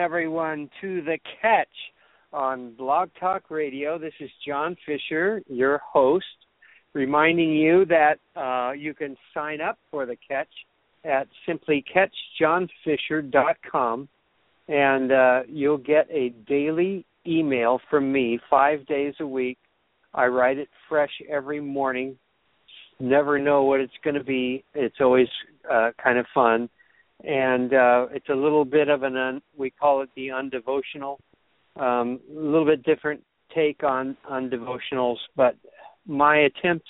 everyone to the Catch on Blog Talk Radio. This is John Fischer, your host, reminding you that uh, you can sign up for the Catch at simply catchjohnfischer.com, and uh, you'll get a daily email from me five days a week. I write it fresh every morning. Never know what it's going to be. It's always uh, kind of fun and uh, it's a little bit of an un, we call it the undevotional, um, a little bit different take on on devotionals, but my attempt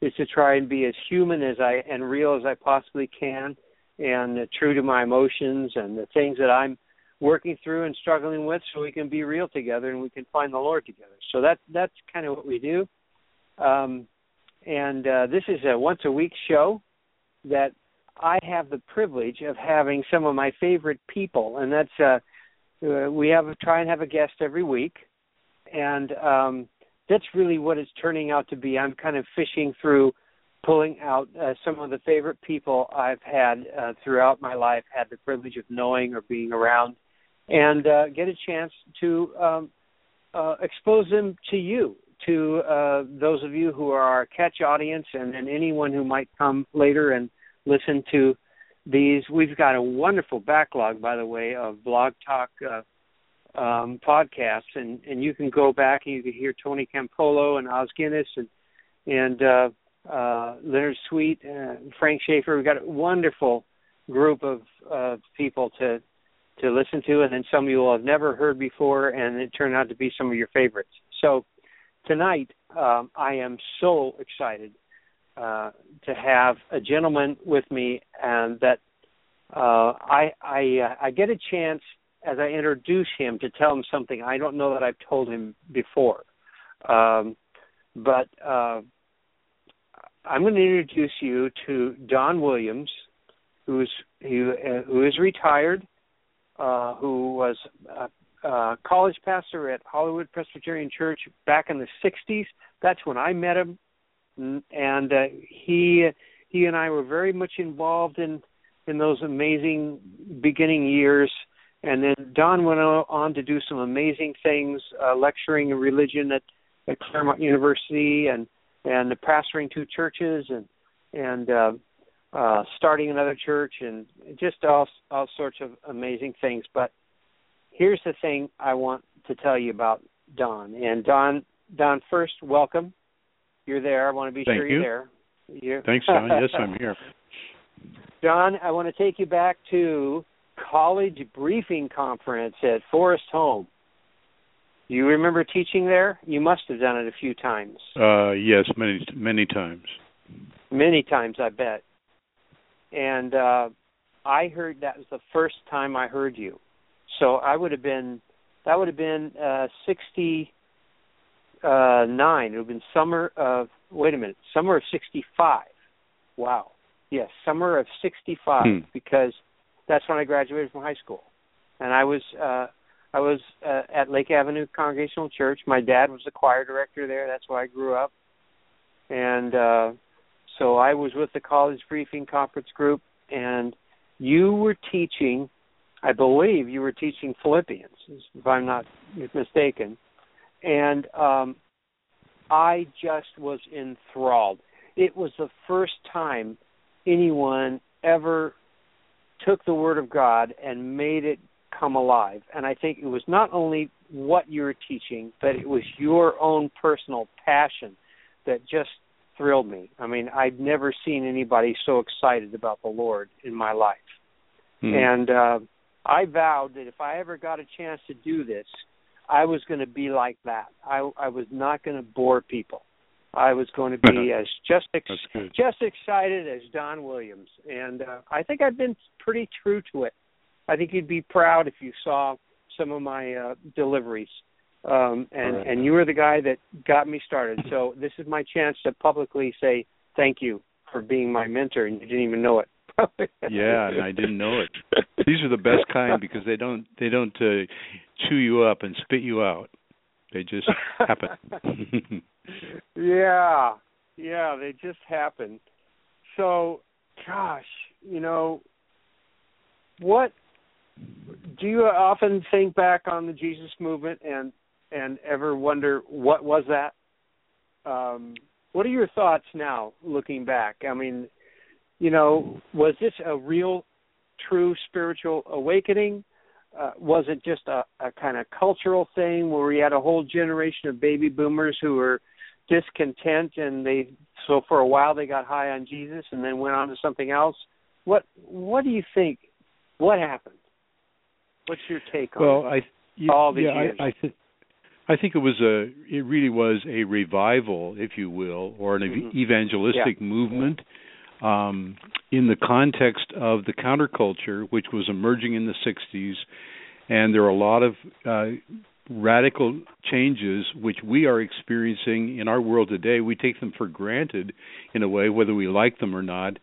is to try and be as human as I and real as I possibly can, and uh, true to my emotions and the things that I'm working through and struggling with, so we can be real together and we can find the Lord together. So that that's kind of what we do. Um, and uh, this is a once a week show that I have the privilege of having some of my favorite people, and that's uh, uh, we have try and have a guest every week, and um, that's really what it's turning out to be. I'm kind of fishing through, pulling out uh, some of the favorite people I've had uh, throughout my life, had the privilege of knowing or being around, and uh, get a chance to um, uh, expose them to you, to uh, those of you who are our catch audience, and then anyone who might come later and listen to these. We've got a wonderful backlog, by the way, of Blog Talk uh, um, podcasts, and and you can go back and you can hear Tony Campolo and Os Guinness and and uh, uh, Leonard Sweet, uh, Frank Schaeffer. We've got a wonderful group of uh, people to to listen to, and then some you will have never heard before, and it turned out to be some of your favorites. So tonight, um, I am so excited uh, to have a gentleman with me, and that uh, I I, uh, I get a chance as I introduce him to tell him something I don't know that I've told him before, um, but uh, I'm going to introduce you to Don Williams, who's who uh, who is retired, uh, who was a, a college pastor at Hollywood Presbyterian Church back in the '60s. That's when I met him and uh, he he and I were very much involved in in those amazing beginning years. And then Don went on to do some amazing things, uh, lecturing in religion at, at Claremont University, and and pastoring two churches, and and uh, uh, starting another church, and just all all sorts of amazing things. But here's the thing I want to tell you about Don. And Don, Don, first, welcome you're there. I want to be Thank sure you. you're there. You- Thanks, John. Yes, I'm here. John, I want to take you back to college briefing conference at Forest Home. Do you remember teaching there? You must have done it a few times. Uh, yes, many many times. Many times, I bet. And uh I heard that was the first time I heard you. So I would have been that would have been uh sixty uh nine. It would have been summer of wait a minute, summer of sixty five. Wow. Yes, summer of sixty five Hmm. because that's when I graduated from high school. And I was uh I was uh, at Lake Avenue Congregational Church. My dad was the choir director there. That's where I grew up. And uh so I was with the college briefing conference group and you were teaching I believe you were teaching Philippians, if I'm not mistaken. And um I just was enthralled. It was the first time anyone ever took the word of God and made it come alive. And I think it was not only what you were teaching, but it was your own personal passion that just thrilled me. I mean, I've never seen anybody so excited about the Lord in my life. Hmm. And uh I vowed that if I ever got a chance to do this, I was going to be like that. I I was not going to bore people. I was going to be as just ex- just excited as Don Williams, and uh, I think I've been pretty true to it. I think you'd be proud if you saw some of my uh, deliveries, um, and right. and you were the guy that got me started. So this is my chance to publicly say thank you for being my mentor, and you didn't even know it. Yeah, and I didn't know it. These are the best kind because they don't they don't uh, chew you up and spit you out. They just happen. yeah, yeah, they just happen. So, gosh, you know, what do you often think back on the Jesus movement and and ever wonder what was that? Um, what are your thoughts now, looking back? I mean, you know, was this a real, true spiritual awakening? Uh, was it just a, a kind of cultural thing where we had a whole generation of baby boomers who were discontent and they so for a while they got high on Jesus and then went on to something else? What what do you think? What happened? What's your take on well? I you, all these yeah, years? I, I think I think it was a it really was a revival, if you will, or an Mhm. evangelistic movement um, in the context of the counterculture, which was emerging in the '60s, and there are a lot of uh, radical changes which we are experiencing in our world today. We take them for granted in a way, whether we like them or not.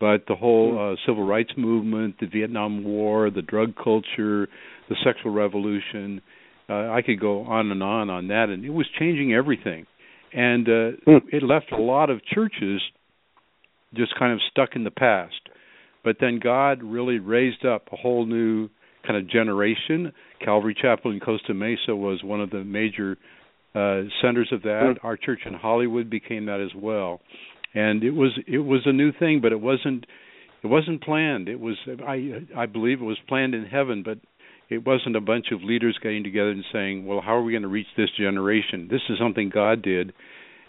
But the whole uh, civil rights movement, the Vietnam War, the drug culture, the sexual revolution, uh, I could go on and on on that, and it was changing everything. And uh, Hmm. it left a lot of churches just kind of stuck in the past. But then God really raised up a whole new kind of generation. Calvary Chapel in Costa Mesa was one of the major uh centers of that. Hmm. Our church in Hollywood became that as well. And it was it was a new thing, but it wasn't it wasn't planned. It was I I believe it was planned in heaven, but it wasn't a bunch of leaders getting together and saying, "Well, how are we going to reach this generation?" This is something God did,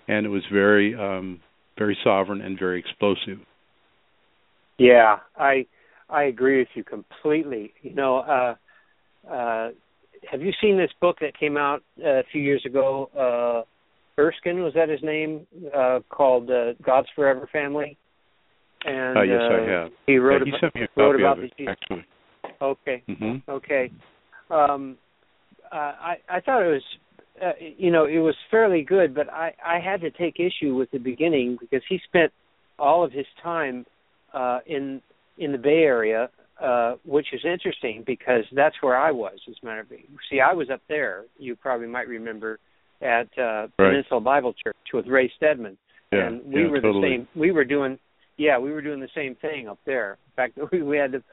and it was very um very sovereign and very explosive. Yeah, I I agree with you completely. You know, uh uh have you seen this book that came out uh, a few years ago? Uh Erskine was that his name? Uh called uh, God's Forever Family. And Uh, yes, I uh, have. He wrote yeah, he about, sent me a copy about of it, the actually. Okay. hmm Okay. Um, uh, I I thought it was, uh, you know, it was fairly good, but I I had to take issue with the beginning because he spent all of his time uh, in in the Bay Area, uh, which is interesting because that's where I was. As a matter of fact, see, I was up there. You probably might remember at uh, Right. Peninsula Bible Church with Ray Stedman, Yeah, and we yeah, were totally. the same. We were doing, yeah, we were doing the same thing up there. In fact, we, we had to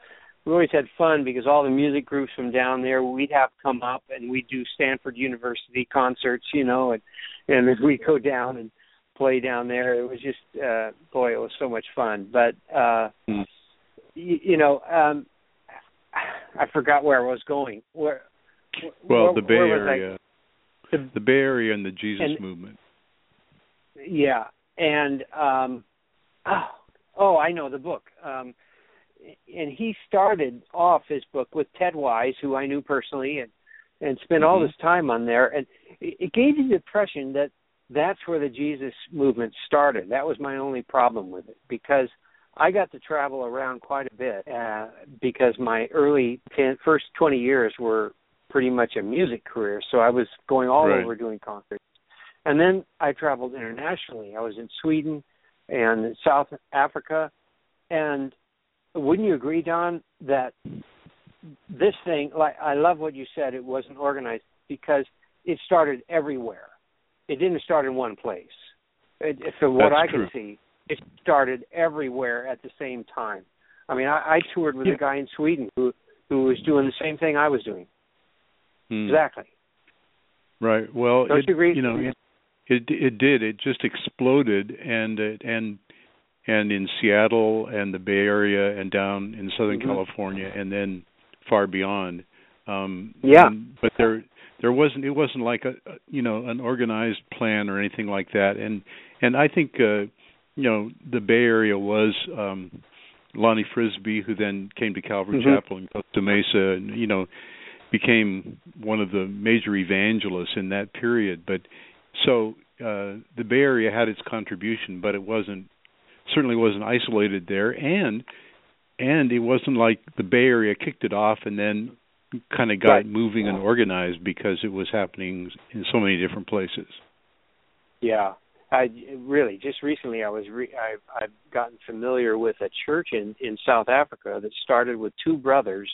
we always had fun because all the music groups from down there we'd have come up and we'd do Stanford University concerts, you know, and and then we'd go down and play down there. It was just uh boy, it was so much fun. But uh Hmm. you, you know, um I forgot where I was going. Where Well, where, the Bay where was I? Area, The- the Bay Area, and the Jesus And- movement. Yeah, and um, oh, oh, I know the book. Um, and he started off his book with Ted Wise, who I knew personally, and and spent all Mhm. this time on there. And it, gave the impression that that's where the Jesus movement started. That was my only problem with it because I got to travel around quite a bit uh, because my early ten, first 20 years were pretty much a music career. So I was going all Right. over doing concerts. And then I traveled internationally. I was in Sweden and South Africa. And wouldn't you agree, Don, that this thing, like I love what you said, it wasn't organized because it started everywhere. It didn't start in one place. It, from what That's I true. can see, it started everywhere at the same time. I mean, I, I toured with Yeah. a guy in Sweden who who was doing the same thing I was doing. Hmm. Exactly. Right. Well, Don't it, you agree? You know, it, it it did. It just exploded, and it, and and in Seattle and the Bay Area and down in Southern Mhm. California, and then far beyond. Um, Yeah. and- but there there wasn't it wasn't like a you know an organized plan or anything like that. And and I think uh, you know the Bay Area was. um Lonnie Frisbee, who then came to Calvary Mhm. Chapel in Costa Mesa, and you know, became one of the major evangelists in that period. But so uh, the Bay Area had its contribution, but it wasn't certainly wasn't isolated there, and and it wasn't like the Bay Area kicked it off and then kind of got Right. moving and organized because it was happening in so many different places. Yeah, I really just recently I was re- I I've gotten familiar with a church in in South Africa that started with two brothers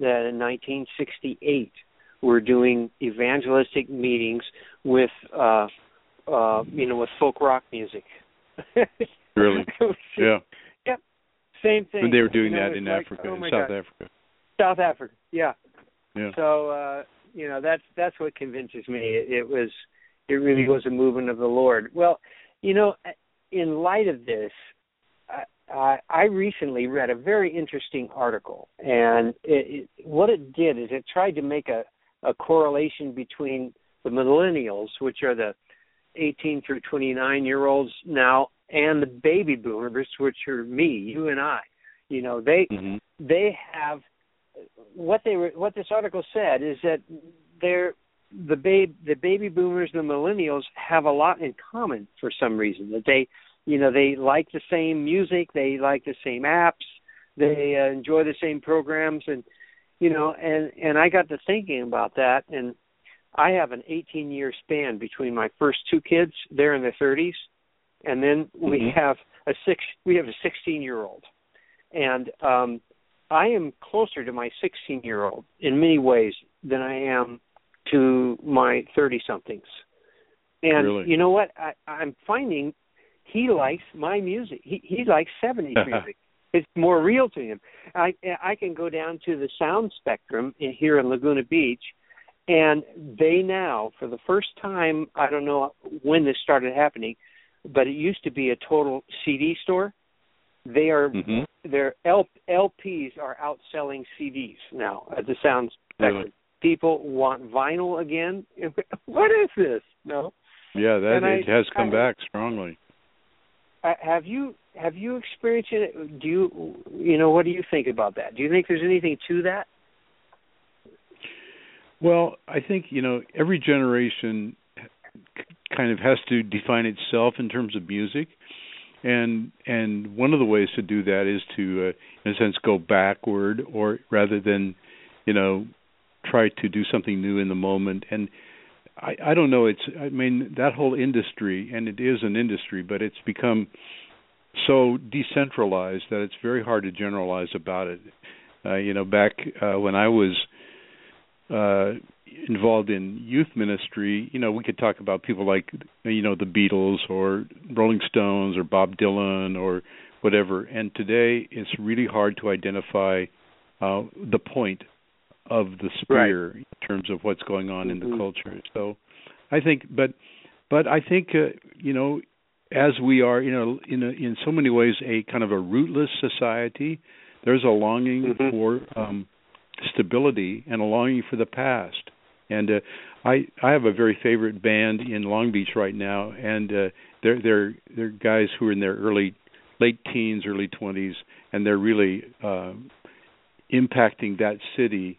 that in 1968 were doing evangelistic meetings with uh uh you know with folk rock music. Really? Just- Yeah, Same thing. when they were doing You know, that in like, Africa, oh in South God. Africa. South Africa. Yeah. Yeah. So uh, you know that's that's what convinces me. It, it was it really was a movement of the Lord. Well, you know, in light of this, I, I, I recently read a very interesting article, and it, it, what it did is it tried to make a a correlation between the millennials, which are the 18 through 29 year olds now, and the baby boomers, which are me, you and I. You know, they hmm they have what they were what this article said is that they're the babe the baby boomers and the millennials have a lot in common for some reason that they you know they like the same music they like the same apps they uh, enjoy the same programs and you know and and I got to thinking about that and I have an 18 year span between my first two kids they're in their 30s and then we Mhm. have a six we have a 16 year old and um I am closer to my 16 year old in many ways than I am to my 30 somethings. And Really? you know what? I, I'm finding he likes my music. He he likes 70s music. It's more real to him. I I can go down to the sound spectrum in, here in Laguna Beach, and they now, for the first time, I don't know when this started happening, but it used to be a total CD store. They are hmm their L- LPs are outselling CDs now at the sound spectrum. Really? People want vinyl again. what is this? No. Yeah, that And I- has come I- back strongly. Uh, have you have you experienced it? Do you you know what do you think about that? Do you think there's anything to that? Well, I think you know every generation kind of has to define itself in terms of music, and and one of the ways to do that is to, uh, in a sense, go backward, or rather than, you know, try to do something new in the moment. And I I don't know. It's I mean that whole industry, and it is an industry, but it's become so decentralized that it's very hard to generalize about it. Uh, you know, back uh, when I was uh involved in youth ministry, you know, we could talk about people like you know the Beatles or Rolling Stones or Bob Dylan or whatever. And today it's really hard to identify uh the point of the spear in terms of what's going on in Mhm. the culture. So I think but but I think uh, you know as we are you know in a, in so many ways a kind of a rootless society, there's a longing Mhm. for um stability and a longing for the past. And uh, I I have a very favorite band in Long Beach right now, and uh, they're they're they're guys who are in their early late teens, early twenties, and they're really uh, impacting that city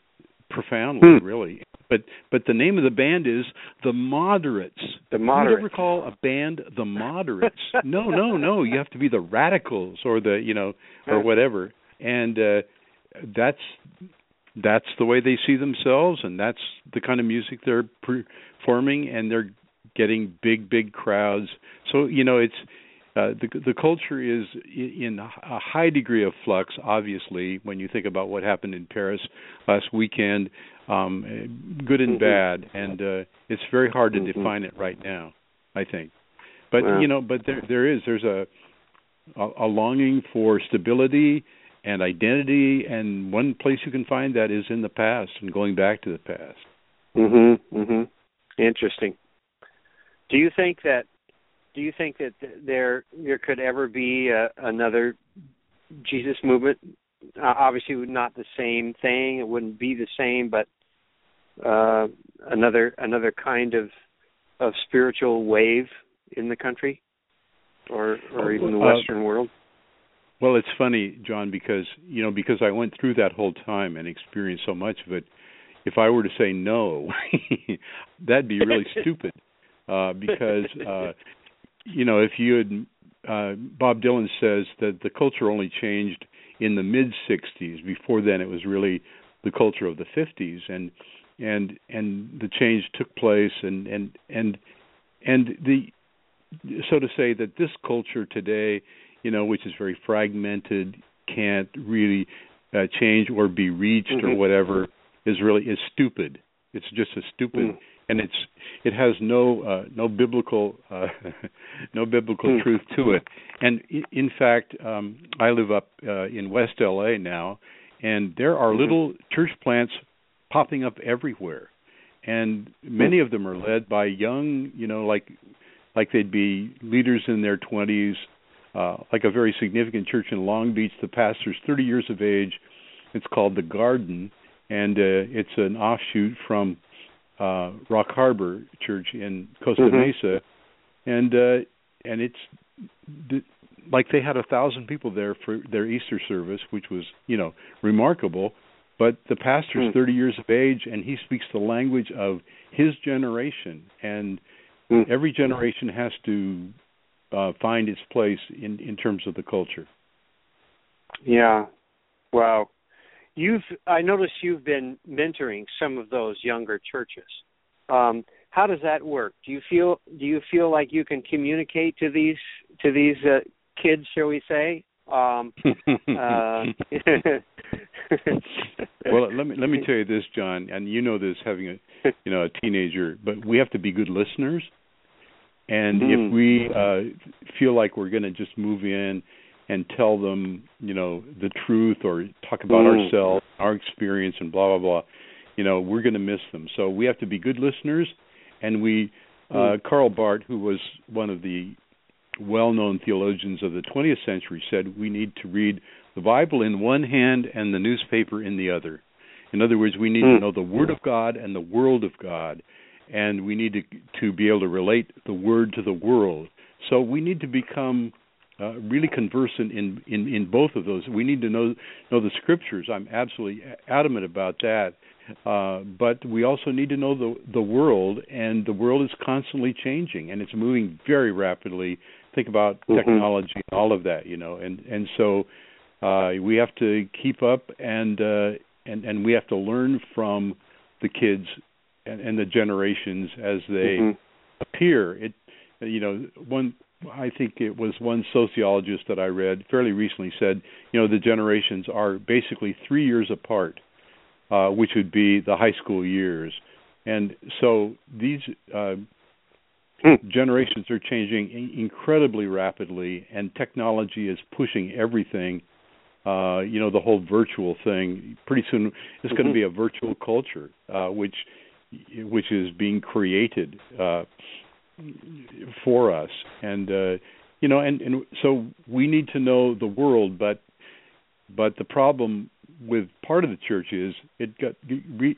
profoundly, Hmm. really. But but the name of the band is the Moderates. The Moderates. You ever call a band the Moderates? no, no, no. You have to be the Radicals or the you know or whatever. And uh, that's that's the way they see themselves, and that's the kind of music they're performing, and they're getting big, big crowds. So you know, it's uh, the the culture is in a high degree of flux. Obviously, when you think about what happened in Paris last weekend, um, good and Mhm. bad, and uh, it's very hard to Mhm. define it right now. I think, but Well. you know, but there there is there's a a, a longing for stability and identity, and one place you can find that is in the past and going back to the past. Mhm. Mhm. Interesting. Do you think that do you think that there there could ever be uh, another Jesus movement? Uh, obviously not the same thing, it wouldn't be the same, but uh another another kind of of spiritual wave in the country or or even the Uh, western world. Well, it's funny, John, because you know because I went through that whole time and experienced so much of it. if I were to say no, that'd be really stupid. Uh, because uh, you know, if you had uh, Bob Dylan says that the culture only changed in the mid '60s. Before then, it was really the culture of the '50s, and and and the change took place, and and and and the so to say that this culture today, you know, which is very fragmented, can't really uh, change or be reached mm-hmm. or whatever, is really is stupid. It's just a stupid. Mm and it's it has no uh, no biblical uh, no biblical mm. truth to it. And in fact, um, I live up uh, in West LA now, and there are mm-hmm. little church plants popping up everywhere, and many of them are led by young, you know, like like they'd be leaders in their twenties. Uh, like a very significant church in Long Beach, the pastor's 30 years of age. It's called the Garden, and uh, it's an offshoot from uh, Rock Harbor Church in Costa mm-hmm. Mesa, and uh, and it's like they had a thousand people there for their Easter service, which was you know remarkable. But the pastor's mm. 30 years of age, and he speaks the language of his generation, and mm. every generation has to uh, find its place in in terms of the culture. Yeah, wow you've I notice you've been mentoring some of those younger churches. Um, how does that work? Do you feel do you feel like you can communicate to these to these uh, kids, shall we say? Um, uh, well, let me let me tell you this, John, and you know this, having a you know a teenager, but we have to be good listeners. And mm. if we uh, feel like we're going to just move in and tell them, you know, the truth or talk about mm. ourselves, our experience, and blah blah blah, you know, we're going to miss them. So we have to be good listeners, and we, uh, mm. Karl Barth, who was one of the well-known theologians of the 20th century, said we need to read the Bible in one hand and the newspaper in the other. In other words, we need mm. to know the Word of God and the world of God, and we need to to be able to relate the Word to the world. So we need to become uh, really conversant in, in in both of those. We need to know know the scriptures. I'm absolutely adamant about that. Uh, but we also need to know the the world, and the world is constantly changing, and it's moving very rapidly. Think about mm-hmm. technology and all of that, you know, and and so uh, we have to keep up, and uh, and and we have to learn from the kids and, and the generations as they mm-hmm. appear. It you know one I think it was one sociologist that I read fairly recently said, you know, the generations are basically three years apart, uh, which would be the high school years, and so these uh, hmm. generations are changing incredibly rapidly, and technology is pushing everything. Uh, you know, the whole virtual thing. Pretty soon, it's mm-hmm. going to be a virtual culture, uh, which which is being created. Uh, for us and uh you know and and so we need to know the world but but the problem with part of the church is it got re,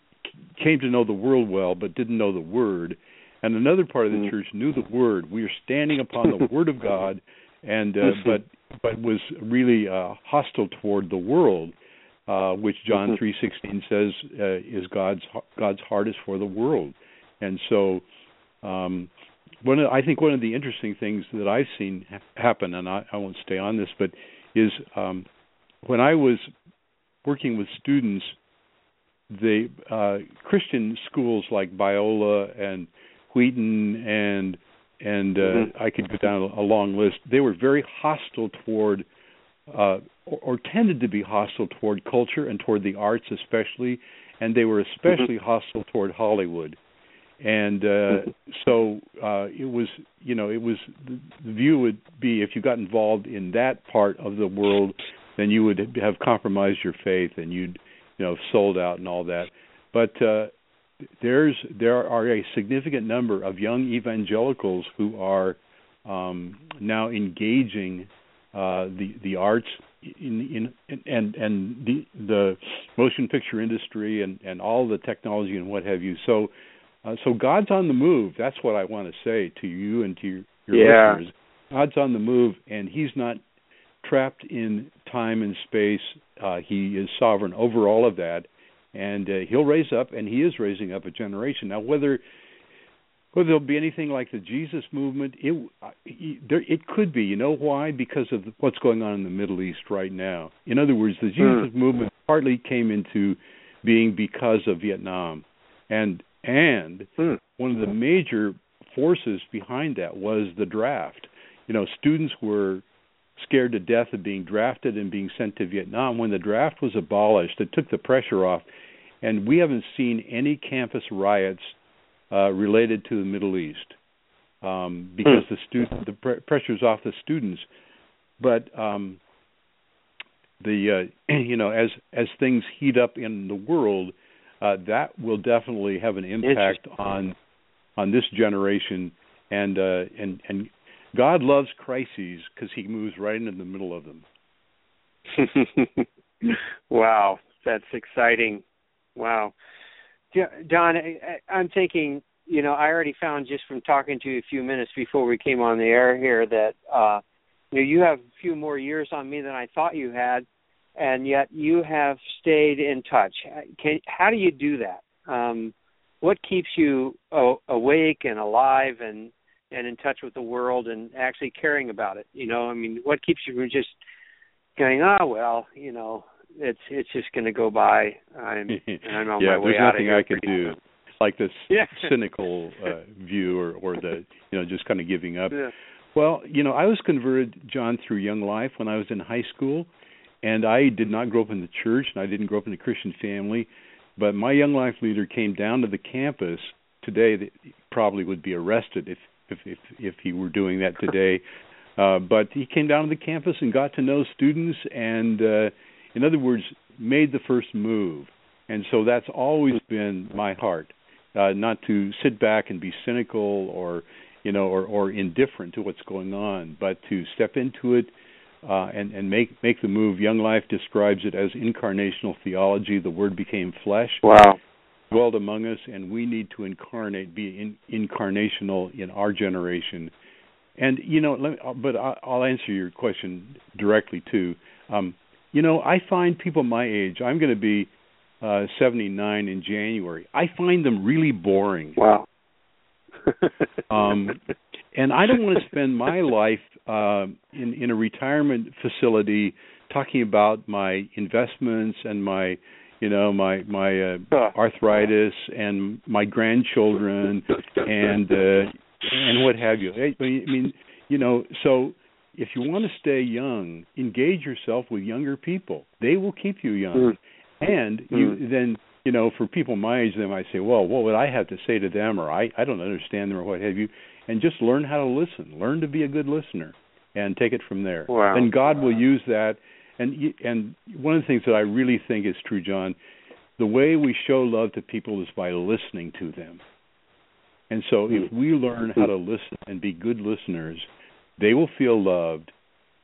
came to know the world well but didn't know the word and another part of the mm. church knew the word we are standing upon the word of god and uh, but but was really uh hostile toward the world uh which John mm-hmm. 3:16 says uh, is God's God's heart is for the world and so um one of, I think one of the interesting things that I've seen ha- happen, and I, I, won't stay on this, but is um, when I was working with students, the uh, Christian schools like Biola and Wheaton and and uh, mm-hmm. I could go down a long list. They were very hostile toward, uh, or, or, tended to be hostile toward culture and toward the arts, especially, and they were especially mm-hmm. hostile toward Hollywood. And uh so uh it was you know it was the view would be if you got involved in that part of the world then you would have compromised your faith and you'd you know sold out and all that. But uh there's there are a significant number of young evangelicals who are um now engaging uh the the arts in in and and the the motion picture industry and and all the technology and what have you so uh, so God's on the move. That's what I want to say to you and to your, your yeah. listeners. God's on the move, and He's not trapped in time and space. Uh, he is sovereign over all of that, and uh, he'll raise up, and he is raising up a generation. Now, whether whether there'll be anything like the Jesus movement, it uh, there it could be. You know why? Because of what's going on in the Middle East right now. In other words, the Jesus mm. movement partly came into being because of Vietnam, and and mm. one of the major forces behind that was the draft. You know, students were scared to death of being drafted and being sent to Vietnam. When the draft was abolished, it took the pressure off, and we haven't seen any campus riots uh, related to the Middle East um, because mm. the student the pr- pressure's off the students. But um, the uh, you know as as things heat up in the world, uh, that will definitely have an impact on on this generation and uh, and and God loves crises because He moves right into the middle of them. wow, that's exciting. Wow, Don, I'm thinking. You know, I already found just from talking to you a few minutes before we came on the air here that uh, you know you have a few more years on me than I thought you had, and yet you have stayed in touch. Can how do you do that? Um, what keeps you awake and alive and and in touch with the world and actually caring about it. You know, I mean, what keeps you from just going, oh well, you know, it's it's just going to go by. I'm I'm on yeah, my way out of here. Yeah, there's nothing I can do. Like this yeah. cynical uh, view, or or the you know just kind of giving up. Yeah. Well, you know, I was converted, John, through Young Life when I was in high school, and I did not grow up in the church, and I didn't grow up in a Christian family. But my Young Life leader came down to the campus today. That probably would be arrested if if if, if he were doing that today. Uh, but he came down to the campus and got to know students, and uh, in other words, made the first move. And so that's always been my heart, uh, not to sit back and be cynical or you know or, or indifferent to what's going on, but to step into it uh, and and make make the move. Young Life describes it as incarnational theology. The Word became flesh. Wow dwelled among us, and we need to incarnate, be in, incarnational in our generation. And you know, let me, but I'll answer your question directly too. Um, you know, I find people my age. I'm going to be uh, 79 in January. I find them really boring. Wow. um, and I don't want to spend my life uh, in in a retirement facility talking about my investments and my you know my my uh, arthritis and my grandchildren and uh, and what have you. I mean, you know, so if you want to stay young, engage yourself with younger people. They will keep you young. Mm. And you mm. then you know, for people my age, they might say, "Well, what would I have to say to them?" Or "I I don't understand them," or what have you. And just learn how to listen. Learn to be a good listener, and take it from there. Wow. And God will use that and and one of the things that I really think is true, John, the way we show love to people is by listening to them. And so if we learn how to listen and be good listeners, they will feel loved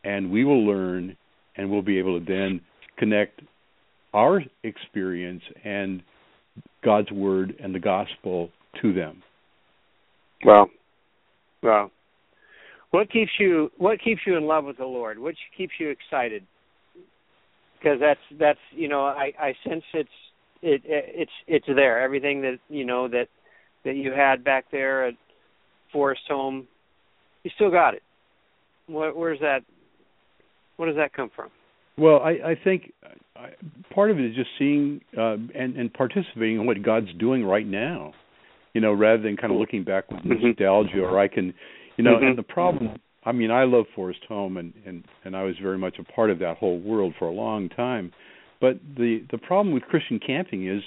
and we will learn and we'll be able to then connect our experience and God's word and the gospel to them. Well, well, what keeps you what keeps you in love with the Lord? What keeps you excited? because that's that's you know I I sense it's it, it's it's there everything that you know that that you had back there at Forest Home you still got it what where's that what does that come from well I I think I, part of it is just seeing uh, and and participating in what God's doing right now you know rather than kind of looking back with mm-hmm. nostalgia or I can you know mm-hmm. and the problem I mean, I love Forest Home, and and and I was very much a part of that whole world for a long time. But the the problem with Christian camping is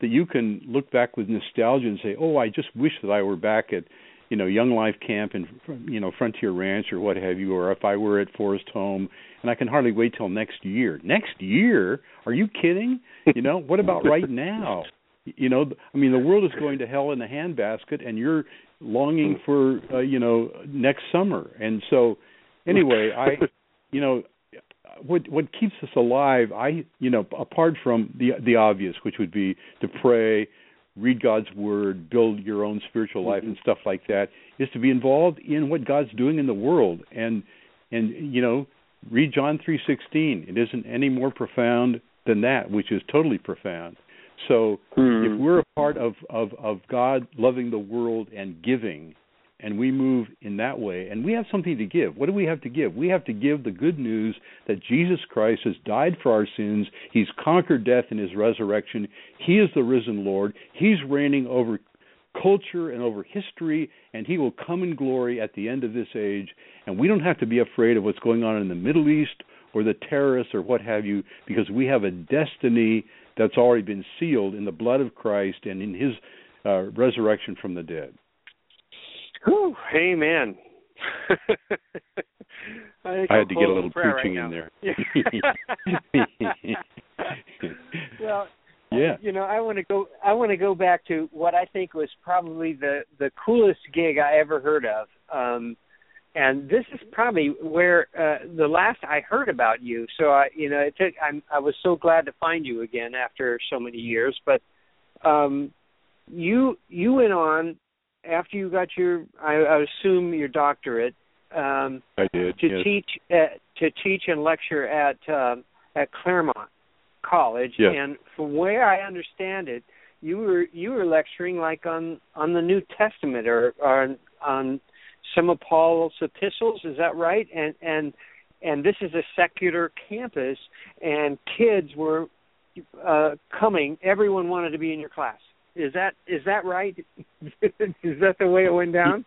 that you can look back with nostalgia and say, "Oh, I just wish that I were back at, you know, Young Life Camp and you know Frontier Ranch or what have you, or if I were at Forest Home." And I can hardly wait till next year. Next year? Are you kidding? You know, what about right now? You know, I mean, the world is going to hell in a handbasket, and you're longing for uh, you know next summer. And so anyway, I you know what what keeps us alive, I you know apart from the the obvious, which would be to pray, read God's word, build your own spiritual life and stuff like that, is to be involved in what God's doing in the world and and you know read John 3:16. It isn't any more profound than that, which is totally profound. So Hmm. if we're a part of, of, of God loving the world and giving, and we move in that way, and we have something to give. What do we have to give? We have to give the good news that Jesus Christ has died for our sins. He's conquered death in his resurrection. He is the risen Lord. He's reigning over culture and over history, and he will come in glory at the end of this age. And we don't have to be afraid of what's going on in the Middle East or the terrorists or what have you, because we have a destiny that's already been sealed in the blood of Christ and in his uh, resurrection from the dead. Whew, amen. I, I had to get a little preaching right in now. there. well, yeah. you know, I want to go. I want to go back to what I think was probably the the coolest gig I ever heard of. Um, and this is probably where uh, the last I heard about you. So I, you know, it took. I'm. I was so glad to find you again after so many years. But um, you you went on after you got your. I, I assume your doctorate. Um, I did. to yes. teach uh, to teach and lecture at um, at Claremont College, Yes. and from where I understand it, you were you were lecturing like on on the New Testament or, or on, on some of Paul's epistles. Is that right? And and and this is a secular campus, and kids were uh, coming. Everyone wanted to be in your class. Is that is that right? is that the way it went down?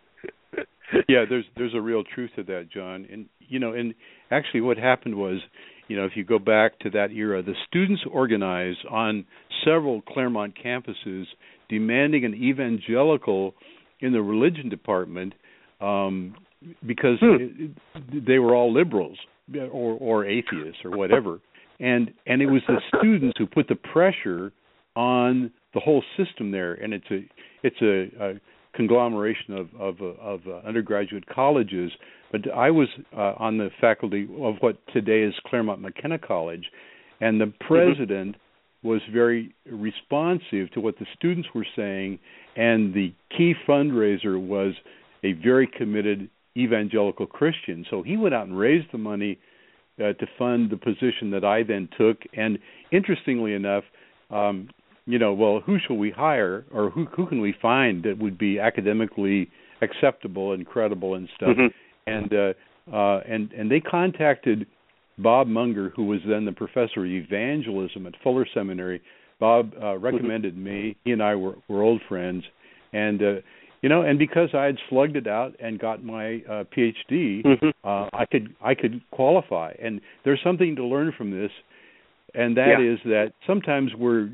yeah, there's there's a real truth to that, John. And you know, and actually, what happened was, you know, if you go back to that era, the students organized on several Claremont campuses, demanding an evangelical in the religion department, um, because Hmm. they were all liberals or or atheists or whatever, and and it was the students who put the pressure on the whole system there, and it's a it's a, a conglomeration of of, of uh, undergraduate colleges. But I was uh, on the faculty of what today is Claremont McKenna College, and the president was very responsive to what the students were saying, and the key fundraiser was a very committed evangelical Christian. So he went out and raised the money uh, to fund the position that I then took. And interestingly enough, um, you know, well, who shall we hire, or who who can we find that would be academically acceptable and credible and stuff? Mhm. And uh, uh, and and they contacted Bob Munger, who was then the professor of evangelism at Fuller Seminary. Bob uh, recommended me. He and I were were old friends, and uh, you know, and because I had slugged it out and got my uh, PhD, Mhm. uh, I could I could qualify. And there's something to learn from this, and that Yeah. is that sometimes we're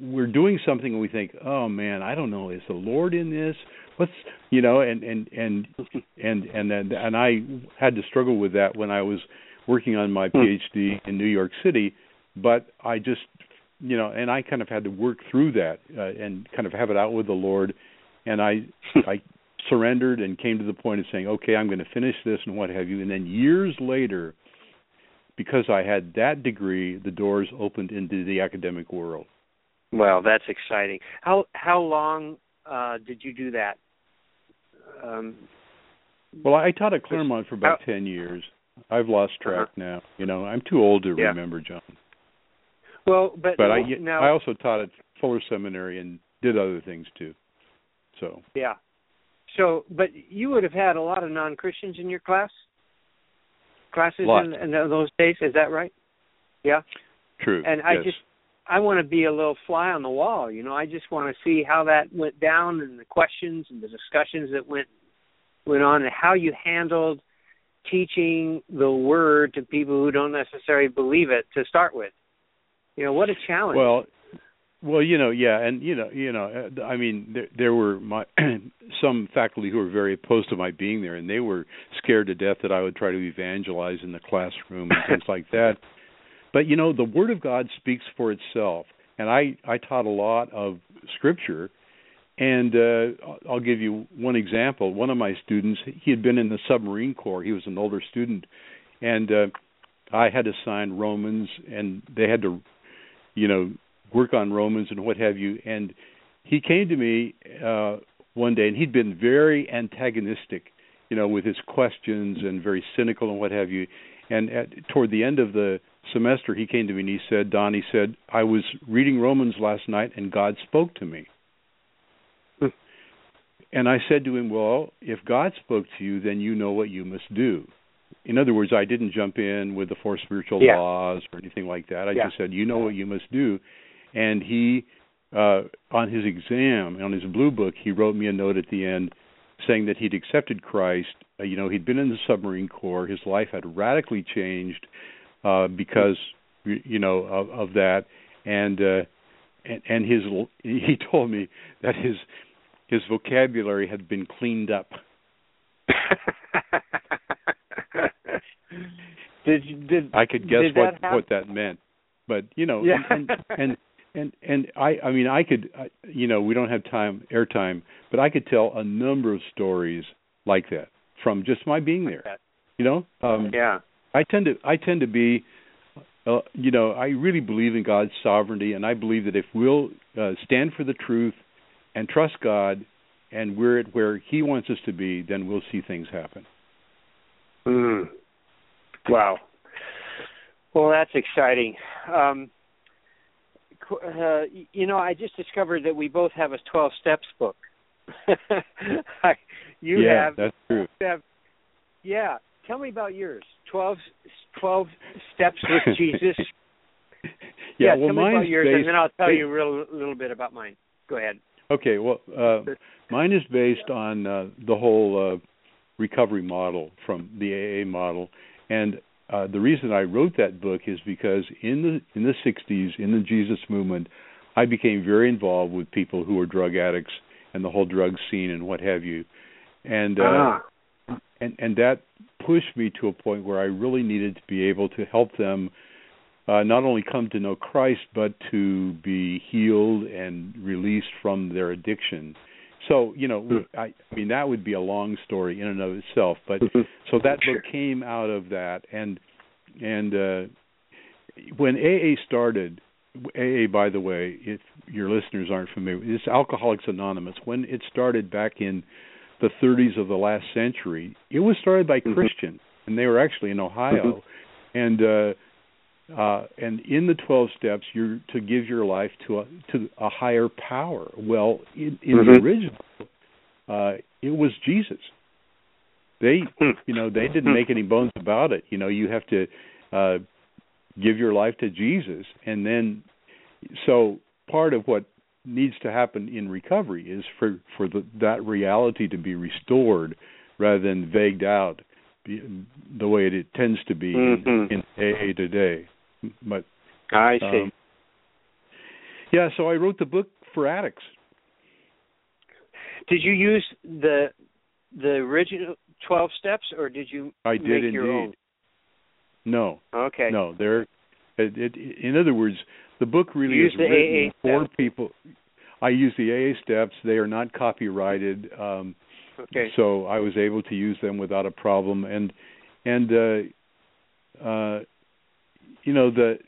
we're doing something and we think, oh man, I don't know, is the Lord in this? What's you know, and and and and and and, and I had to struggle with that when I was working on my Hmm. PhD in New York City, but I just you know, and I kind of had to work through that uh, and kind of have it out with the Lord, and I I surrendered and came to the point of saying, okay, I'm going to finish this and what have you, and then years later, because I had that degree, the doors opened into the academic world. Well, that's exciting. How how long uh, did you do that? Um, Well, I taught at Claremont for about How- ten years. I've lost track now. You know, I'm too old to Yeah. remember, John. well, but, But I now, I also taught at Fuller Seminary and did other things too. So yeah. So, but you would have had a lot of non Christians in your class, classes in, in those days. Is that right? Yeah. true. And I yes. just I want to be a little fly on the wall. You know, I just want to see how that went down and the questions and the discussions that went went on and how you handled teaching the word to people who don't necessarily believe it to start with. You know, what a challenge. Well, well, you know, yeah, and you know, you know, uh, I mean, there, there were my some faculty who were very opposed to my being there, and they were scared to death that I would try to evangelize in the classroom and things like that. But you know, the Word of God speaks for itself, and I I taught a lot of Scripture, and uh, I'll- give you one example. One of my students, he had been in the submarine corps. He was an older student, and uh, I had to sign Romans, and they had to, you know, work on Romans and what have you. And he came to me uh, one day, and he'd been very antagonistic, you know, with his questions and very cynical and what have you. And at, toward the end of the semester, he came to me and he said, Don, he said, I was reading Romans last night and God spoke to me. Hmm. and I said to him, Well, if God spoke to you, then you know what you must do. In other words, I didn't jump in with the four spiritual Yeah. laws or anything like that. I Yeah. just said, You know what you must do. And he, uh, on his exam, on his blue book, he wrote me a note at the end saying that he'd accepted Christ. Uh, you know, he'd been in the submarine corps. His life had radically changed uh, because you know of, of that, and uh, and and his he told me that his his vocabulary had been cleaned up. did you- did I could guess did what happen? what that meant, but you know, Yeah. and, and and and and I I mean I could I, you know we don't have time airtime, but I could tell a number of stories like that from just my being there. You know, um, yeah. I tend to I tend to be uh, you know I really believe in God's sovereignty, and I believe that if we'll uh, stand for the truth and trust God, and we're at where He wants us to be, then we'll see things happen. Mm. Wow. Well, that's exciting. Um, uh, you know, I just discovered that we both have a 12 steps book. You yeah, have, that's true. have, yeah. Tell me about yours. 12, 12 steps with Jesus. yeah, tell well, me mine's about yours, based, and then I'll tell based- you a real, little bit about mine. Go ahead. Okay, well, uh, mine is based on uh, the whole uh, recovery model from the AA model, and uh, the reason I wrote that book is because in the in the '60s, in the Jesus movement, I became very involved with people who were drug addicts and the whole drug scene and what have you, and uh, ah. and and that pushed me to a point where I really needed to be able to help them uh, not only come to know Christ but to be healed and released from their addiction. So you know, I, I mean that would be a long story in and of itself, but so that book came out of that, and and uh, when AA started, AA by the way, if your listeners aren't familiar, it's Alcoholics Anonymous. When it started back in the 30s of the last century, it was started by Mhm. Christians, and they were actually in Ohio, and uh, uh, and in the 12 steps, you're to give your life to a to a higher power. Well, in, in the Mhm. original, uh, it was Jesus. They, you know, they didn't make any bones about it. You know, you have to uh, give your life to Jesus, and then so part of what needs to happen in recovery is for for the, that reality to be restored rather than vagued out the way it tends to be Mhm. in, in AA today. But I see. um, yeah, so I wrote the book for addicts. did you use the the original 12 steps, or did you I make did your own? No, Okay. no, there. It, it, in other words, the book really You is written for steps. people. I use the AA steps. They are not copyrighted, um, Okay. so I was able to use them without a problem. And and uh, uh, you know the.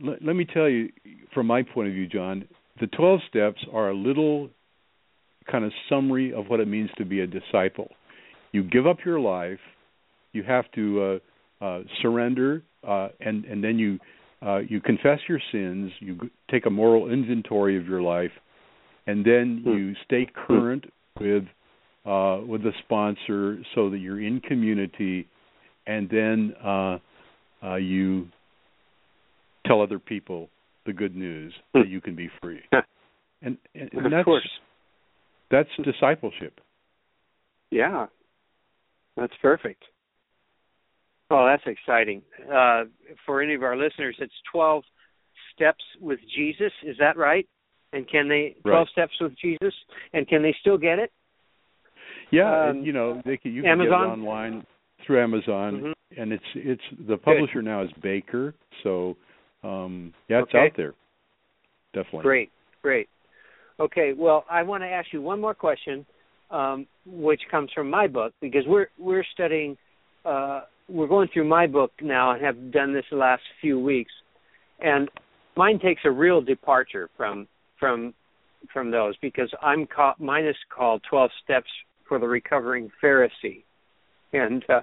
Let, let me tell you, from my point of view, John, the twelve steps are a little kind of summary of what it means to be a disciple. You give up your life. You have to uh, uh, surrender, uh, and and then you uh, you confess your sins. You take a moral inventory of your life, and then Hmm. you stay current with uh, with the sponsor so that you're in community, and then uh, you tell other people the good news Hmm. that you can be free. And, and, and of that's course. that's discipleship. Yeah. That's perfect. Oh, that's exciting. Uh, for any of our listeners, it's 12 steps with Jesus. Is that right? And can they 12 Right. steps with Jesus? And can they still get it? Yeah, Um, you know, they can you can get it online through Amazon, Mhm. and it's it's the publisher now is Baker, so um yeah, it's Okay. out there. Definitely. Great, great. Okay, well, I want to ask you one more question, um, which comes from my book because we're we're studying, uh, we're going through my book now and have done this the last few weeks, and mine takes a real departure from from from those because I'm ca- mine is called Twelve Steps for the Recovering Pharisee, and uh,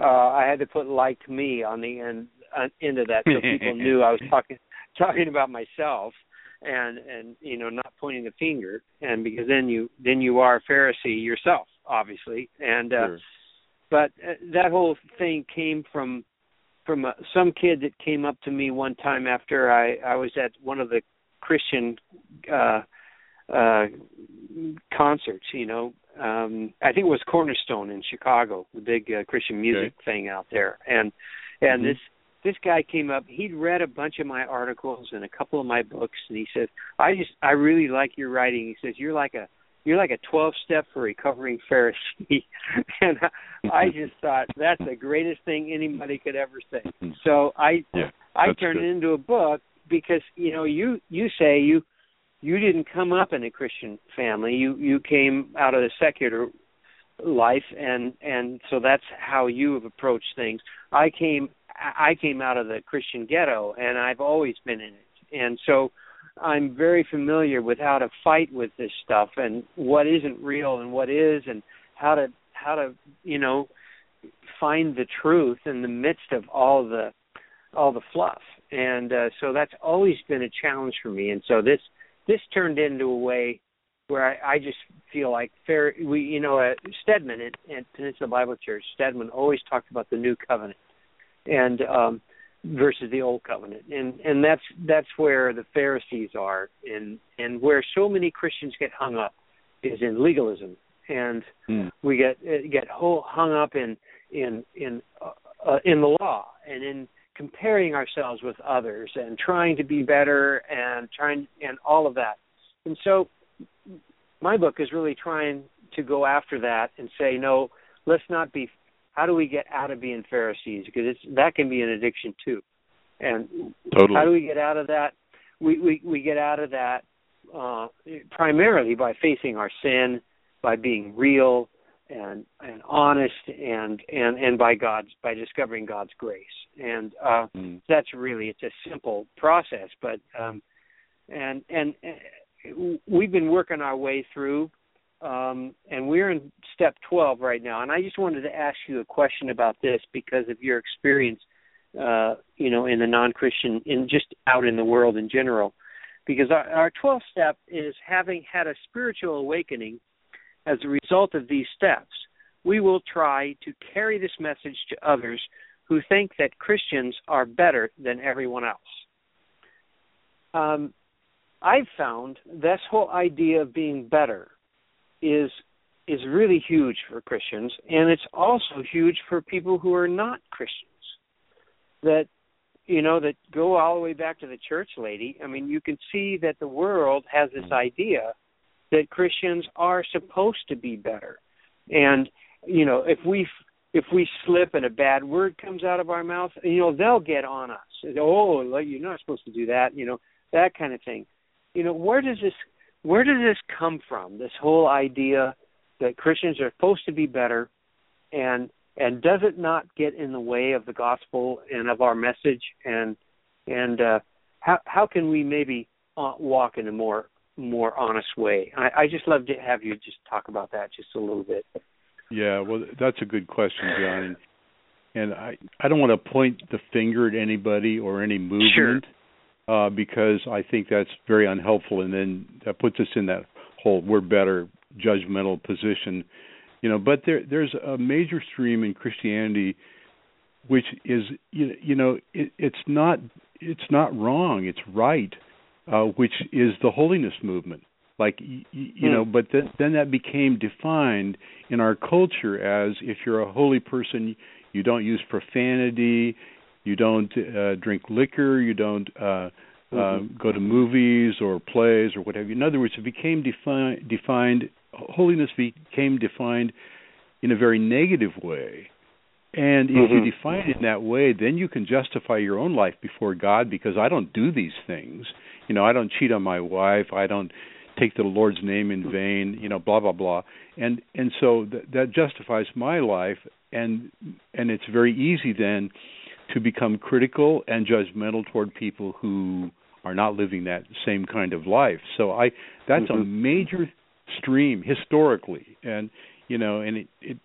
uh, I had to put like me on the end on, end of that so people knew I was talking talking about myself and and you know not pointing the finger and because then you then you are a Pharisee yourself obviously and uh Sure. but uh, that whole thing came from from uh, some kid that came up to me one time after I I was at one of the Christian uh uh concerts you know um I think it was Cornerstone in Chicago the big uh, Christian music thing out there and and Mhm. this this guy came up he'd read a bunch of my articles and a couple of my books and he says I just I really like your writing he says you're like a you're like a 12 step for recovering Pharisee and I just thought that's the greatest thing anybody could ever say Mhm. so I Yeah, I turned good. it into a book because you know you you say you you didn't come up in a Christian family. You you came out of the secular life and and so that's how you have approached things. I came I came out of the Christian ghetto and I've always been in it. And so I'm very familiar with how to fight with this stuff and what isn't real and what is and how to how to you know find the truth in the midst of all the all the fluff. And uh, so that's always been a challenge for me. And so this this turned into a way where I, I just feel like fair we you know at Stedman at, at Peninsula Bible Church Stedman always talked about the new covenant and um versus the old covenant and and that's that's where the Pharisees are and and where so many Christians get hung up is in legalism and Mm. we get uh, get whole, hung up in in in uh, uh, in the law and in comparing ourselves with others and trying to be better and trying and all of that. And so my book is really trying to go after that and say no let's not be how do we get out of being pharisees? Because it's that can be an addiction too. And Totally. how do we get out of that? We we we get out of that uh primarily by facing our sin by being real and and honest and and and by God's by discovering God's grace. And uh Mm. that's really it's a simple process but um and and uh, we've been working our way through um and we're in step 12 right now. And I just wanted to ask you a question about this because of your experience uh you know in the non-christian in just out in the world in general. Because our, our 12th step is having had a spiritual awakening as a result of these steps we will try to carry this message to others who think that Christians are better than everyone else. Um, I've found this whole idea of being better is is really huge for Christians, and it's also huge for people who are not Christians. That you know that go all the way back to the church lady. I mean, you can see that the world has this idea that Christians are supposed to be better, and you know if we if we slip and a bad word comes out of our mouth, you know, they'll get on us. Oh, you're not supposed to do that, you know, that kind of thing. You know, where does this where does this come from? This whole idea that Christians are supposed to be better and and does it not get in the way of the gospel and of our message and and uh how how can we maybe uh, walk in a more more honest way? I, I just love to have you just talk about that just a little bit. Yeah, well, that's a good question, John. And, and I I don't want to point the finger at anybody or any movement uh, because I think that's very unhelpful, and then that puts us in that whole we're better judgmental position, you know. But there there's a major stream in Christianity which is you you know it, it's not it's not wrong, it's right, uh, which is the holiness movement. Like you, you know but then then that became defined in our culture as if you're a holy person you don't use profanity you don't uh, drink liquor you don't uh uh go to movies or plays or whatever. In other words it became defined defined holiness became defined in a very negative way. And if Mhm. you define it in that way then you can justify your own life before god because i don't do these things you know i don't cheat on my wife. I don't take the Lord's name in vain, you know, blah blah blah, and and so th- that justifies my life, and and it's very easy then to become critical and judgmental toward people who are not living that same kind of life. So I that's a Mhm. major stream historically, and you know, and it, it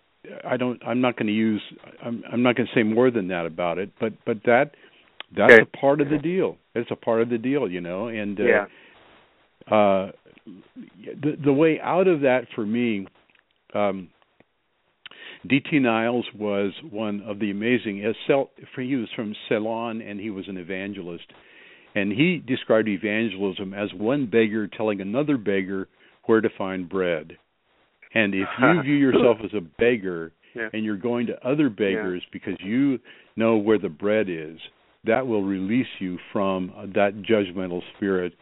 I don't I'm not going to use I'm I'm not going to say more than that about it, but but that that's Okay. a part of the deal. It's a part of the deal, you know. And uh, Yeah. uh, the the way out of that for me, um, D.T. Niles was one of the amazing. As he was from Ceylon, and he was an evangelist, and he described evangelism as one beggar telling another beggar where to find bread. And if you view yourself as a beggar Yeah. and you're going to other beggars because you know where the bread is, that will release you from that judgmental spirit.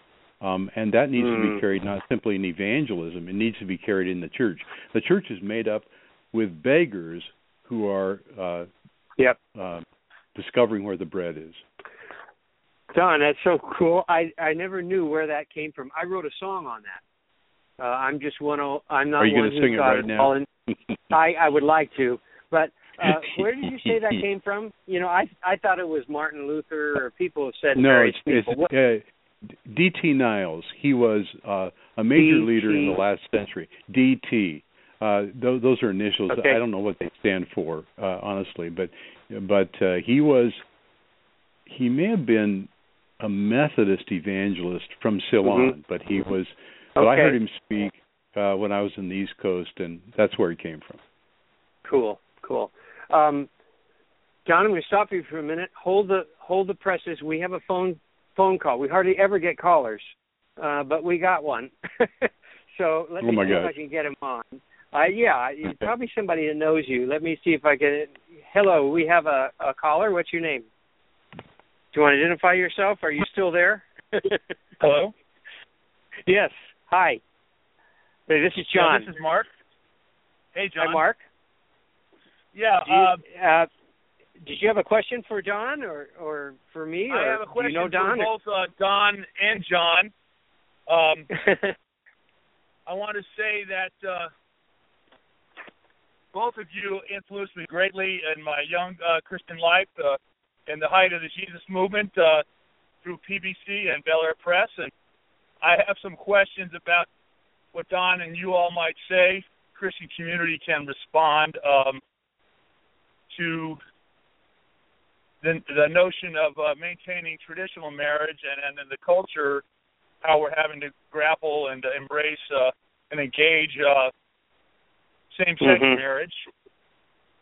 Um, and that needs to Mm. be carried not simply in evangelism, it needs to be carried in the church. The church is made up with beggars who are uh, Yep. uh, discovering where the bread is. Don, that's so cool. I I never knew where that came from. I wrote a song on that. Uh, I'm just one. I'm not Are you gonna who's sing it right now? in- I I would like to, but uh, where did you say that came from? You know, I I thought it was Martin Luther or people have said no, it's, it's people. Uh, D.T. Niles. He was uh, a major D.T.. leader in the last century. D.T. Uh, th- those are initials. Okay. I don't know what they stand for, uh, honestly, but but uh, he was he may have been a Methodist evangelist from Ceylon, Mhm. but he was. But I heard him speak uh, when I was in the East Coast, and that's where he came from. Cool, cool. Um, John, I'm going to stop you for a minute. Hold the hold the presses. We have a phone phone call. We hardly ever get callers, uh, but we got one. so let Oh me my see if gosh. I can get him on. Uh, yeah, it's probably somebody that knows you. Let me see if I can. Hello, we have a, a caller. What's your name? Do you want to identify yourself? Are you still there? Hello. yes. Hi. Hey, this is John. Yeah, this is Mark. Hey, John. Hi, Mark. Yeah. Do you, uh, uh, did you have a question for Don or or for me? I have a question you know Don? for both uh, Don and John. Um, I want to say that uh, both of you influenced me greatly in my young uh, Christian life, uh, in the height of the Jesus movement uh, through PBC and Bel Air Press, and I have some questions about what Don and you all might say. Christian community can respond um, to the the notion of uh, maintaining traditional marriage and, and then the culture, how we're having to grapple and uh, embrace uh, and engage uh, same-sex Mhm. marriage,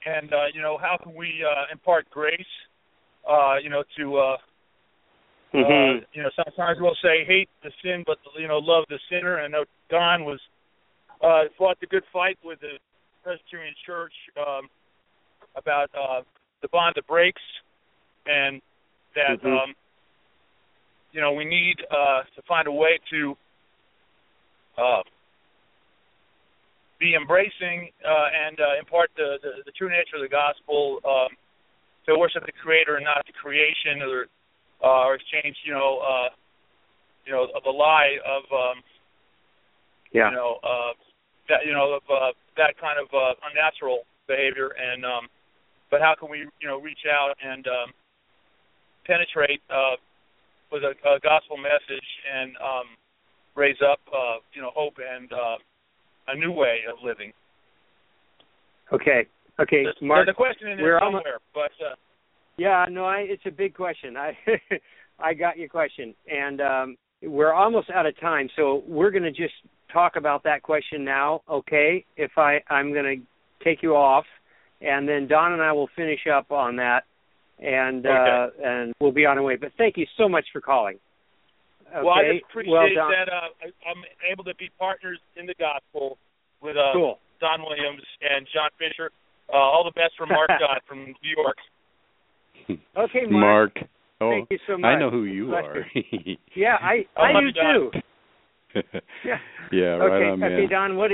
and uh, you know how can we uh, impart grace, uh, you know, to uh, Mhm. uh, you know sometimes we'll say hate the sin, but you know love the sinner. And I know Don was uh, fought the good fight with the Presbyterian Church um, about uh, the bond that breaks, and that Mhm. um, you know we need uh, to find a way to uh, be embracing uh, and uh, impart the, the the true nature of the gospel um, to worship the Creator and not the creation, or uh, or exchange you know uh, you know of the lie of um, yeah. you know uh that you know of uh that kind of uh unnatural behavior and um but how can we you know reach out and um penetrate uh with a, a gospel message and um raise up uh you know hope and uh a new way of living Okay. Okay, the, Mark. the question is we're somewhere but uh Yeah, no, I, it's a big question. I I got your question, and um, we're almost out of time, so we're going to just talk about that question now. Okay, if I I'm going to take you off, and then Don and I will finish up on that, and uh, and we'll be on our way. But thank you so much for calling. Okay. well I just appreciate well, Don, that uh I, I'm able to be partners in the gospel with uh Cool. Don Williams and John Fischer. Uh, all the best from Mark Dodd from New York. Okay, Mark. Mark. Oh, Thank you so much. I know who you are. Yeah, I I love do you, too. Yeah. yeah, right okay, on, man. okay, Don. What?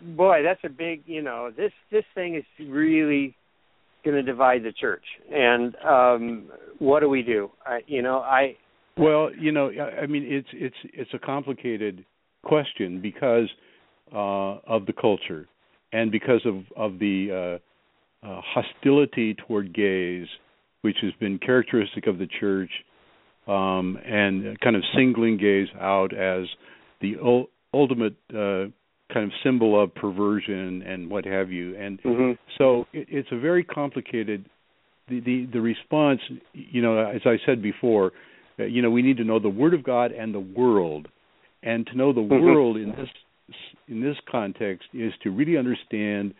Boy, that's a big. You know, this this thing is really going to divide the church. And um what do we do? I, you know, I. Well, you know, I I mean, it's it's it's a complicated question because uh, of the culture and because of of the uh, uh, hostility toward gays, which has been characteristic of the church, um, and kind of singling gays out as the ul- ultimate uh, kind of symbol of perversion and what have you. And mhm. so it, it's a very complicated the the, the response, you know, as I said before, uh, you know, we need to know the Word of God and the world, and to know the Mhm. world in this in this context is to really understand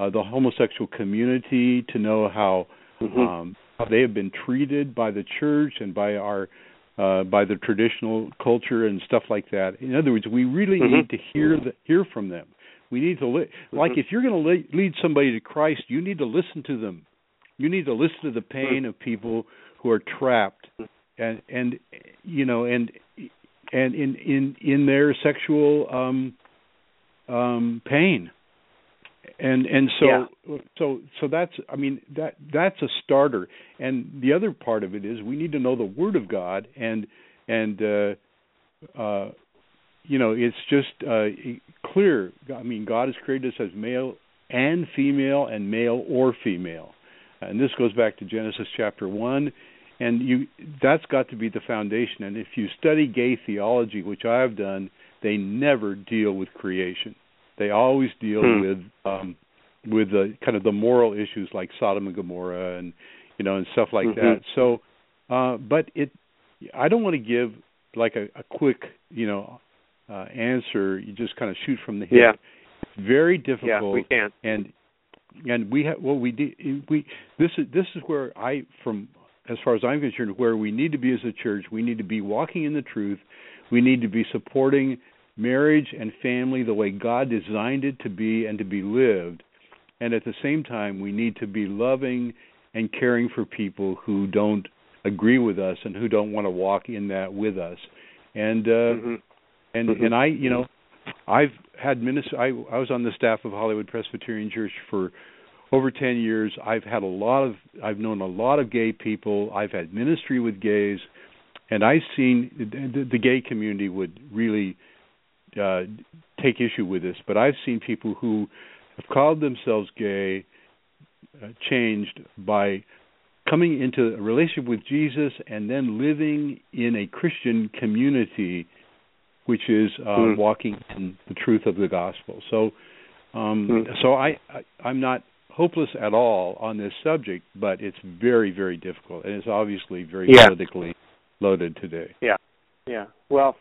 uh, the homosexual community, to know how Mhm. um, how they have been treated by the church and by our uh, by the traditional culture and stuff like that. In other words, we really Mhm. need to hear the, hear from them. We need to li- like Mhm. if you're going to le- lead somebody to Christ, you need to listen to them. You need to listen to the pain of people who are trapped and and you know and and in in in their sexual um um pain and and so Yeah. so so that's i mean that that's a starter. And the other part of it is we need to know the word of god and and uh uh you know it's just uh clear. I mean god has created us as male and female and male or female. And this goes back to genesis chapter 1 and you that's got to be the foundation. And if you study gay theology which i've done they never deal with creation they always deal Hmm. with um with the kind of the moral issues like Sodom and Gomorrah and you know and stuff like Mhm. that. So uh but it I don't want to give like a, a quick, you know, uh answer. You just kind of shoot from the hip. Yeah. It's very Yeah, we can't. and and we have what we do. we this is this is where I from as far as I'm concerned where we need to be as a church we need to be walking in the truth we need to be supporting marriage and family the way God designed it to be and to be lived and at the same time we need to be loving and caring for people who don't agree with us and who don't want to walk in that with us and uh Mhm. and Mhm. and I, you know, I've had minister. I I was on the staff of Hollywood Presbyterian Church for over ten years. I've had a lot of. I've known a lot of gay people. I've had ministry with gays, and I've seen the, the gay community would really uh take issue with this. But I've seen people who have called themselves gay uh, changed by coming into a relationship with Jesus and then living in a Christian community which is uh, Mm. walking in the truth of the gospel. So, um, Mm. so I, I I'm not hopeless at all on this subject, but it's very very difficult, and it's obviously very Yeah. politically loaded today. Yeah. Yeah. Well,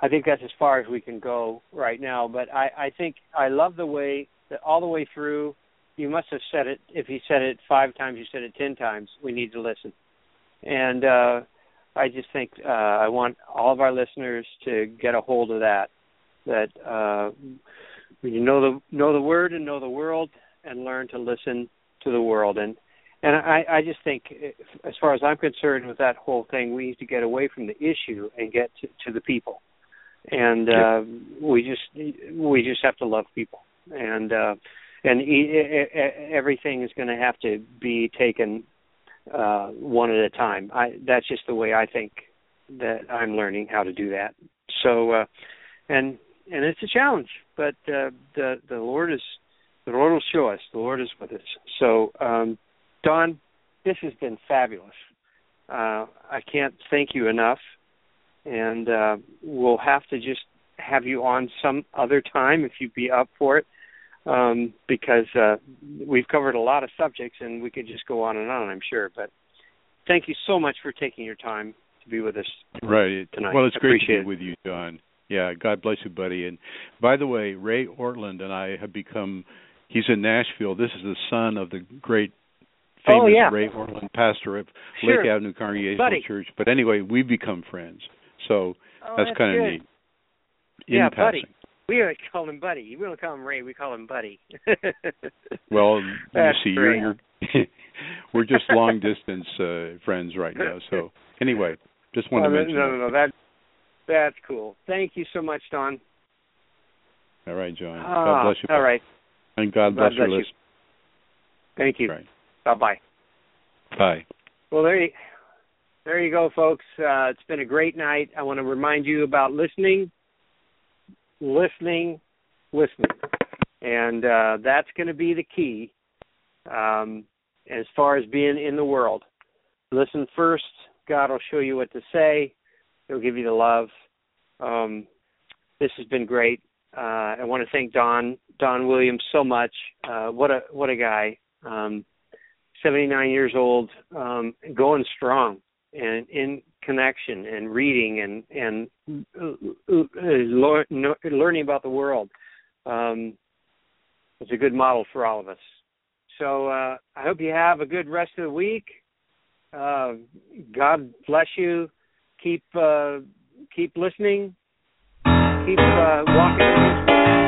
I think that's as far as we can go right now. But I, I think I love the way that all the way through. You must have said it. If you said it five times, you said it ten times. We need to listen. And uh, I just think uh, I want all of our listeners to get a hold of that. That uh, you know the know the word and know the world, and learn to listen to the world. And and I, I just think, as far as I'm concerned, with that whole thing, we need to get away from the issue and get to, to the people. And uh, we just we just have to love people, and uh, and e- e- e- everything is going to have to be taken uh, one at a time. I that's just the way I think that I'm learning how to do that. So, uh, and and it's a challenge, but uh, the the Lord is the Lord will show us. The Lord is with us. So. um Don, this has been fabulous. Uh, I can't thank you enough, and uh, we'll have to just have you on some other time if you'd be up for it, um, because uh, we've covered a lot of subjects and we could just go on and on. I'm sure, but thank you so much for taking your time to be with us. Right. Tonight. Well, it's I great to be it. with you, John. Yeah, God bless you, buddy. And by the way, Ray Ortlund and I have become. He's in Nashville. This is the son of the great famous Oh, yeah. Ray Ortlund, pastor of Sure. Lake Avenue Congregational Buddy. Church. But anyway, we've become friends. So Oh, that's, kind of neat. In Yeah, passing. Buddy. We don't call him Buddy. We don't call him Ray. We call him Buddy. Well, you That's see, you're, you're we're just long distance uh, friends right now. So anyway, just wanted Oh, to mention no, no, no, that that's cool. Thank you so much, Don. All right, John. Ah, God bless you. All right. And God God bless your bless you. listeners. Thank you. Right. Bye bye. Bye. Well, there you, there you go, folks. Uh, it's been a great night. I want to remind you about listening, listening, listening, and uh, that's going to be the key um, as far as being in the world. Listen first. God will show you what to say. He'll give you the love. Um, this has been great. Uh, I want to thank Don Don Williams so much. Uh, what a what a guy. Um, 79 years old, um, going strong and in connection and reading and and uh, uh, learning about the world. Um, it's a good model for all of us. So uh, I hope you have a good rest of the week. Uh, God bless you. Keep uh, keep listening. Keep uh, walking